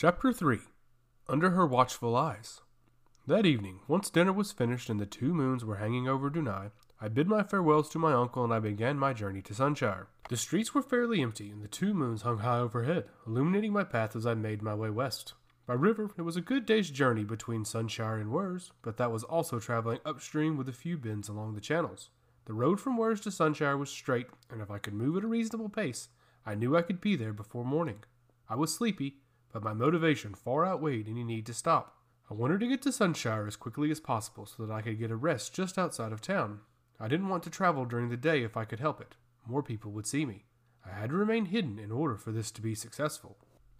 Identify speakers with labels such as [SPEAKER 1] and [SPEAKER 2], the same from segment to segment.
[SPEAKER 1] Chapter 3 Under Her Watchful Eyes. That evening, once dinner was finished and the two moons were hanging over Dunai, I bid my farewells to my uncle and I began my journey to Sunshire. The streets were fairly empty and the two moons hung high overhead, illuminating my path as I made my way west. By river, it was a good day's journey between Sunshire and Wurz, but that was also traveling upstream with a few bends along the channels. The road from Wurz to Sunshire was straight, and if I could move at a reasonable pace, I knew I could be there before morning. I was sleepy, but my motivation far outweighed any need to stop. I wanted to get to Sunshire as quickly as possible so that I could get a rest just outside of town. I didn't want to travel during the day if I could help it. More people would see me. I had to remain hidden in order for this to be successful.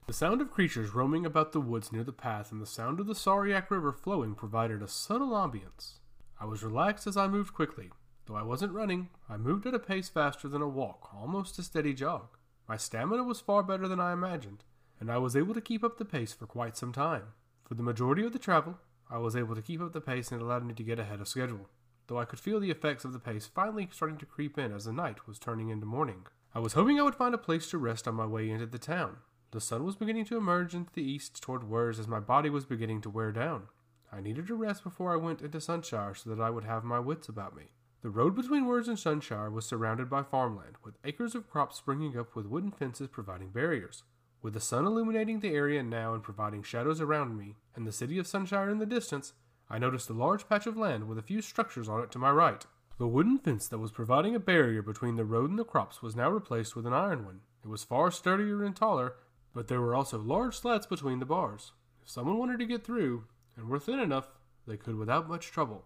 [SPEAKER 1] The sound of creatures roaming about the woods near the path and the sound of the Sariak River flowing provided a subtle ambience. I was relaxed as I moved quickly. Though I wasn't running, I moved at a pace faster than a walk, almost a steady jog. My stamina was far better than I imagined and I was able to keep up the pace for quite some time. For the majority of the travel, I was able to keep up the pace and it allowed me to get ahead of schedule, though I could feel the effects of the pace finally starting to creep in as the night was turning into morning. I was hoping I would find a place to rest on my way into the town. The sun was beginning to emerge into the east toward Wurz as my body was beginning to wear down. I needed to rest before I went into Sunshire so that I would have my wits about me. The road between Wurz and Sunshire was surrounded by farmland, with acres of crops springing up with wooden fences providing barriers. With the sun illuminating the area now and providing shadows around me, and the city of Sunshire in the distance, I noticed a large patch of land with a few structures on it to my right. The wooden fence that was providing a barrier between the road and the crops was now replaced with an iron one. It was far sturdier and taller, but there were also large slats between the bars. If someone wanted to get through, and were thin enough, they could without much trouble.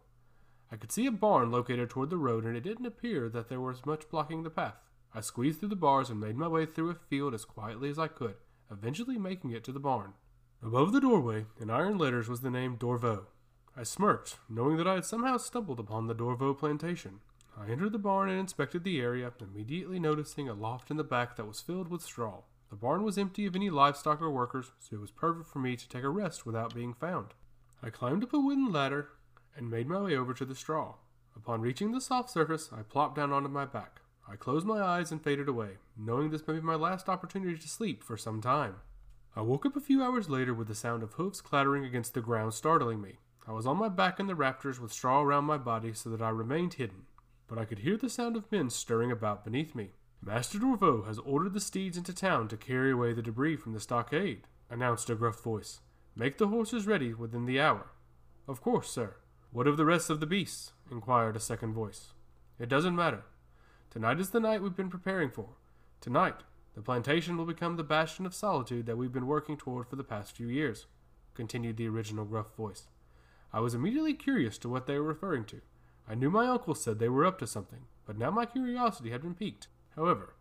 [SPEAKER 1] I could see a barn located toward the road, and it didn't appear that there was much blocking the path. I squeezed through the bars and made my way through a field as quietly as I could eventually making it to the barn. Above the doorway, in iron letters, was the name Dorveau. I smirked, knowing that I had somehow stumbled upon the Dorveau plantation. I entered the barn and inspected the area, immediately noticing a loft in the back that was filled with straw. The barn was empty of any livestock or workers, so it was perfect for me to take a rest without being found. I climbed up a wooden ladder and made my way over to the straw. Upon reaching the soft surface, I plopped down onto my back. I closed my eyes and faded away, knowing this may be my last opportunity to sleep for some time. I woke up a few hours later with the sound of hoofs clattering against the ground startling me. I was on my back in the rafters with straw around my body so that I remained hidden, but I could hear the sound of men stirring about beneath me. Master Dorveau has ordered the steeds into town to carry away the debris from the stockade, announced a gruff voice. Make the horses ready within the hour. Of course, sir. What of the rest of the beasts? inquired a second voice. It doesn't matter. Tonight is the night we've been preparing for. Tonight, the plantation will become the bastion of solitude that we've been working toward for the past few years, continued the original gruff voice. I was immediately curious to what they were referring to. I knew my uncle said they were up to something, but now my curiosity had been piqued. However,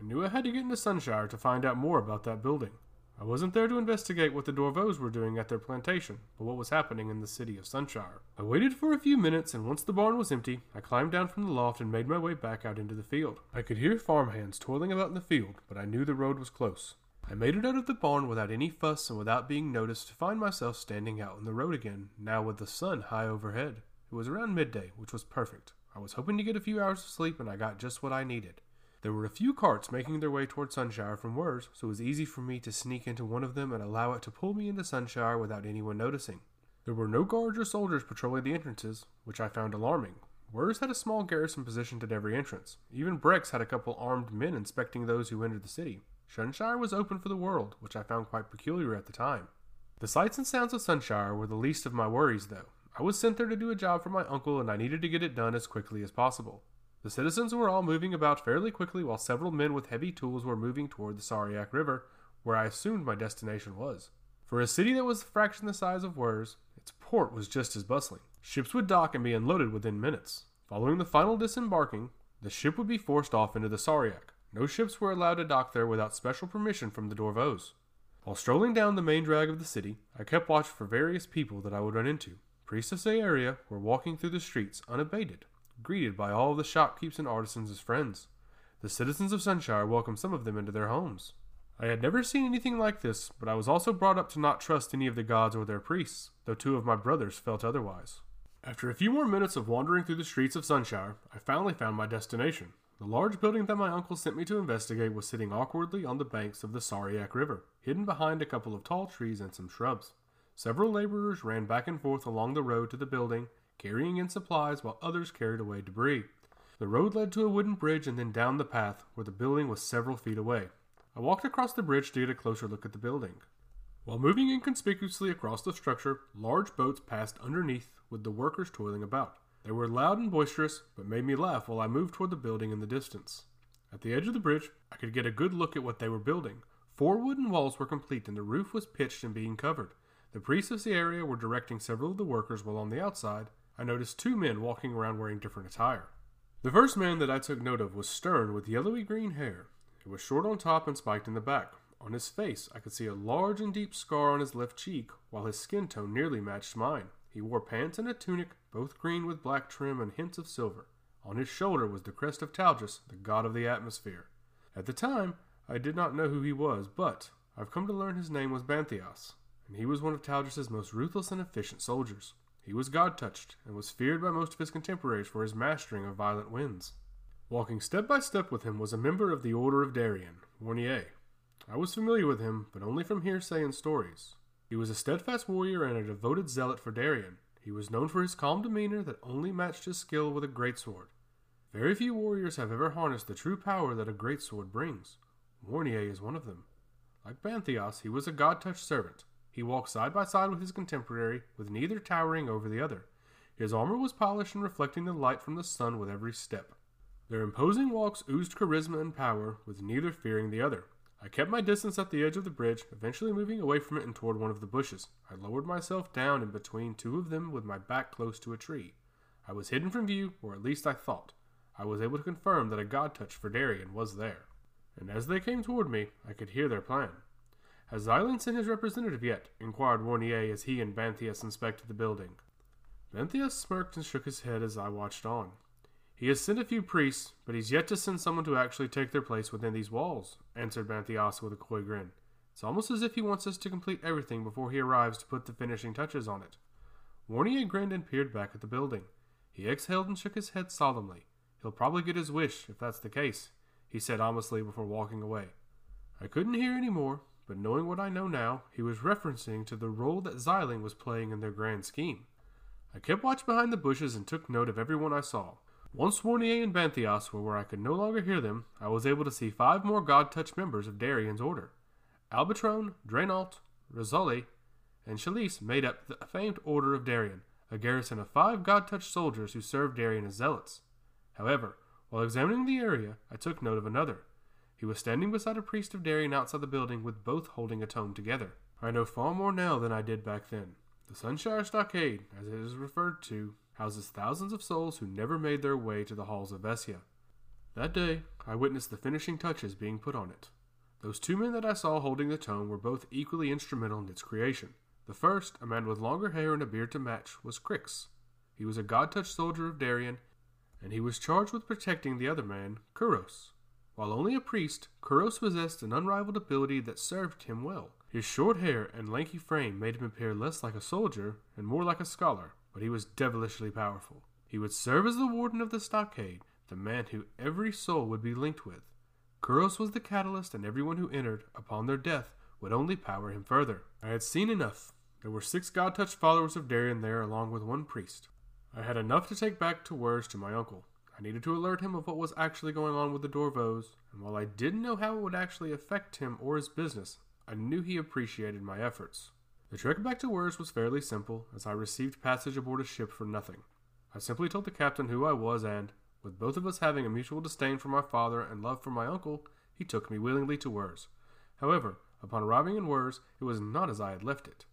[SPEAKER 1] I knew I had to get into Sunshire to find out more about that building. I wasn't there to investigate what the Dorveaux were doing at their plantation, but what was happening in the city of Sunshire. I waited for a few minutes, and once the barn was empty, I climbed down from the loft and made my way back out into the field. I could hear farmhands toiling about in the field, but I knew the road was close. I made it out of the barn without any fuss and without being noticed to find myself standing out in the road again, now with the sun high overhead. It was around midday, which was perfect. I was hoping to get a few hours of sleep, and I got just what I needed. There were a few carts making their way toward Sunshire from Wurz, so it was easy for me to sneak into one of them and allow it to pull me into Sunshire without anyone noticing. There were no guards or soldiers patrolling the entrances, which I found alarming. Wurz had a small garrison positioned at every entrance. Even Brex had a couple armed men inspecting those who entered the city. Sunshire was open for the world, which I found quite peculiar at the time. The sights and sounds of Sunshire were the least of my worries, though. I was sent there to do a job for my uncle, and I needed to get it done as quickly as possible. The citizens were all moving about fairly quickly while several men with heavy tools were moving toward the Sariak River, where I assumed my destination was. For a city that was a fraction the size of Wurz, its port was just as bustling. Ships would dock and be unloaded within minutes. Following the final disembarking, the ship would be forced off into the Sariak. No ships were allowed to dock there without special permission from the Dorvos. While strolling down the main drag of the city, I kept watch for various people that I would run into. Priests of Saeria were walking through the streets unabated, greeted by all the shopkeepers and artisans as friends. The citizens of Sunshire welcomed some of them into their homes. I had never seen anything like this, but I was also brought up to not trust any of the gods or their priests, though two of my brothers felt otherwise. After a few more minutes of wandering through the streets of Sunshire, I finally found my destination. The large building that my uncle sent me to investigate was sitting awkwardly on the banks of the Sariak River. hidden behind a couple of tall trees and some shrubs. Several laborers ran back and forth along the road to the building, carrying in supplies while others carried away debris. The road led to a wooden bridge and then down the path, where the building was several feet away. I walked across the bridge to get a closer look at the building. While moving inconspicuously across the structure, large boats passed underneath with the workers toiling about. They were loud and boisterous, but made me laugh while I moved toward the building in the distance. At the edge of the bridge, I could get a good look at what they were building. Four wooden walls were complete and the roof was pitched and being covered. The priests of the area were directing several of the workers while on the outside, I noticed two men walking around wearing different attire. The first man that I took note of was stern with yellowy green hair. It was short on top and spiked in the back. On his face, I could see a large and deep scar on his left cheek, while his skin tone nearly matched mine. He wore pants and a tunic, both green with black trim and hints of silver. On his shoulder was the crest of Talgus, the god of the atmosphere. At the time, I did not know who he was, but I've come to learn his name was Banthias, and he was one of Talgus's most ruthless and efficient soldiers. He was god touched, and was feared by most of his contemporaries for his mastering of violent winds. Walking step by step with him was a member of the Order of Darien, Warnier. I was familiar with him, but only from hearsay and stories. He was a steadfast warrior and a devoted zealot for Darien. He was known for his calm demeanor that only matched his skill with a greatsword. Very few warriors have ever harnessed the true power that a greatsword brings. Warnier is one of them. Like Banthias, he was a god touched servant. He walked side by side with his contemporary, with neither towering over the other. His armor was polished and reflecting the light from the sun with every step. Their imposing walks oozed charisma and power, with neither fearing the other. I kept my distance at the edge of the bridge, eventually moving away from it and toward one of the bushes. I lowered myself down in between two of them with my back close to a tree. I was hidden from view, or at least I thought. I was able to confirm that a god touch for Darien was there. And as they came toward me, I could hear their plan. Has Xylene sent his representative yet? inquired Warnier as he and Banthias inspected the building. Banthias smirked and shook his head as I watched on. He has sent a few priests, but he's yet to send someone to actually take their place within these walls, answered Banthias with a coy grin. It's almost as if he wants us to complete everything before he arrives to put the finishing touches on it. Warnier grinned and peered back at the building. He exhaled and shook his head solemnly. He'll probably get his wish, if that's the case, he said ominously before walking away. I couldn't hear any more, but knowing what I know now, he was referencing to the role that Xylene was playing in their grand scheme. I kept watch behind the bushes and took note of everyone I saw. Once Warnier and Banthias were where I could no longer hear them, I was able to see five more God Touch members of Darien's order. Albatron, Draenalt, Rosali, and Chalice made up the famed Order of Darien, a garrison of five God Touch soldiers who served Darien as zealots. However, while examining the area, I took note of another. He was standing beside a priest of Darien outside the building with both holding a tome together. I know far more now than I did back then. The Sunshire Stockade, as it is referred to, houses thousands of souls who never made their way to the halls of Vesia. That day, I witnessed the finishing touches being put on it. Those two men that I saw holding the tome were both equally instrumental in its creation. The first, a man with longer hair and a beard to match, was Crix. He was a god touched soldier of Darien, and he was charged with protecting the other man, Kuros. While only a priest, Kuros possessed an unrivaled ability that served him well. His short hair and lanky frame made him appear less like a soldier and more like a scholar, but he was devilishly powerful. He would serve as the warden of the stockade, the man who every soul would be linked with. Kuros was the catalyst, and everyone who entered, upon their death, would only power him further. I had seen enough. There were six God touched followers of Darien there, along with one priest. I had enough to take back to Wurz to my uncle. I needed to alert him of what was actually going on with the Dorvos, and while I didn't know how it would actually affect him or his business, I knew he appreciated my efforts. The trek back to Wurz was fairly simple, as I received passage aboard a ship for nothing. I simply told the captain who I was, and, with both of us having a mutual disdain for my father and love for my uncle, he took me willingly to Wurz. However, upon arriving in Wurz, it was not as I had left it.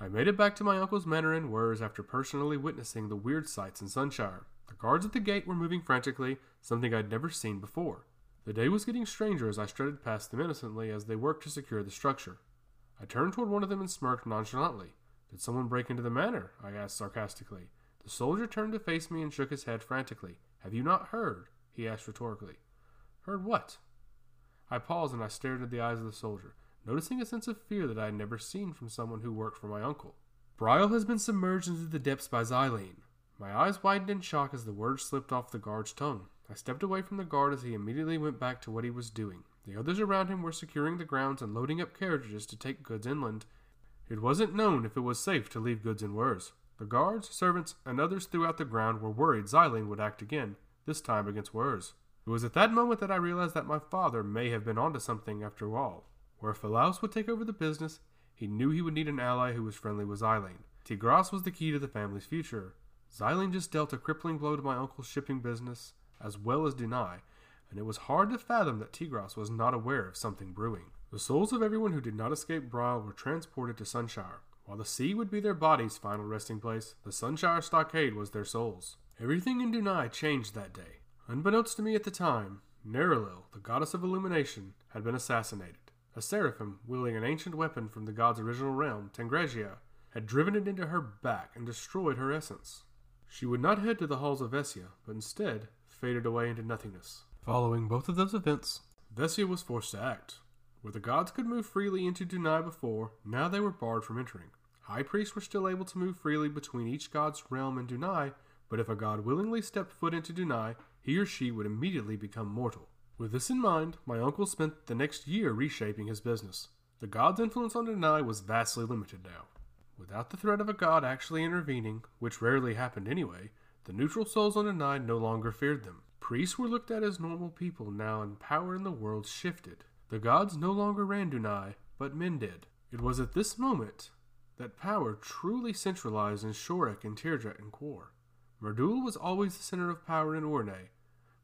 [SPEAKER 1] I made it back to my uncle's manor in Wurz after personally witnessing the weird sights in Sunshire. The guards at the gate were moving frantically, something I'd never seen before. The day was getting stranger as I strutted past them innocently as they worked to secure the structure. I turned toward one of them and smirked nonchalantly. Did someone break into the manor? I asked sarcastically. The soldier turned to face me and shook his head frantically. Have you not heard? he asked rhetorically. Heard what? I paused and I stared into the eyes of the soldier, noticing a sense of fear that I had never seen from someone who worked for my uncle. Brial has been submerged into the depths by Xylene. My eyes widened in shock as the words slipped off the guard's tongue. I stepped away from the guard as he immediately went back to what he was doing. The others around him were securing the grounds and loading up carriages to take goods inland. It wasn't known if it was safe to leave goods in Wurz. The guards, servants, and others throughout the ground were worried Xylene would act again, this time against Wurz. It was at that moment that I realized that my father may have been onto something after all. Where Phalaus would take over the business, he knew he would need an ally who was friendly with Xylene. Tigras was the key to the family's future. Xylene just dealt a crippling blow to my uncle's shipping business, as well as Dunai, and it was hard to fathom that Tigras was not aware of something brewing. The souls of everyone who did not escape Brile were transported to Sunshire. While the sea would be their bodies' final resting place, the Sunshire Stockade was their souls. Everything in Dunai changed that day. Unbeknownst to me at the time, Nerilil, the goddess of illumination, had been assassinated. A seraphim, wielding an ancient weapon from the god's original realm, Tangregia, had driven it into her back and destroyed her essence. She would not head to the halls of Vesia, but instead faded away into nothingness. Following both of those events, Vesia was forced to act. Where the gods could move freely into Dunai before, now they were barred from entering. High priests were still able to move freely between each god's realm and Dunai, but if a god willingly stepped foot into Dunai, he or she would immediately become mortal. With this in mind, my uncle spent the next year reshaping his business. The god's influence on Dunai was vastly limited now. Without the threat of a god actually intervening, which rarely happened anyway, the neutral souls on Dunai no longer feared them. Priests were looked at as normal people now, and power in the world shifted. The gods no longer ran Dunai, but men did. It was at this moment that power truly centralized in Shorek and Tirdret and Quor. Merdul was always the center of power in Orne,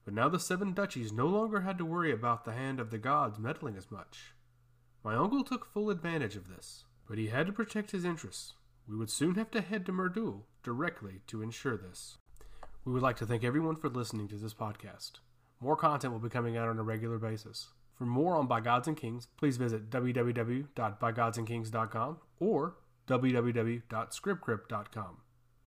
[SPEAKER 1] but now the seven duchies no longer had to worry about the hand of the gods meddling as much. My uncle took full advantage of this, but he had to protect his interests. We would soon have to head to Merdul directly to ensure this. We would like to thank everyone for listening to this podcast. More content will be coming out on a regular basis. For more on By Gods and Kings, please visit www.bygodsandkings.com or www.scriptcrypt.com.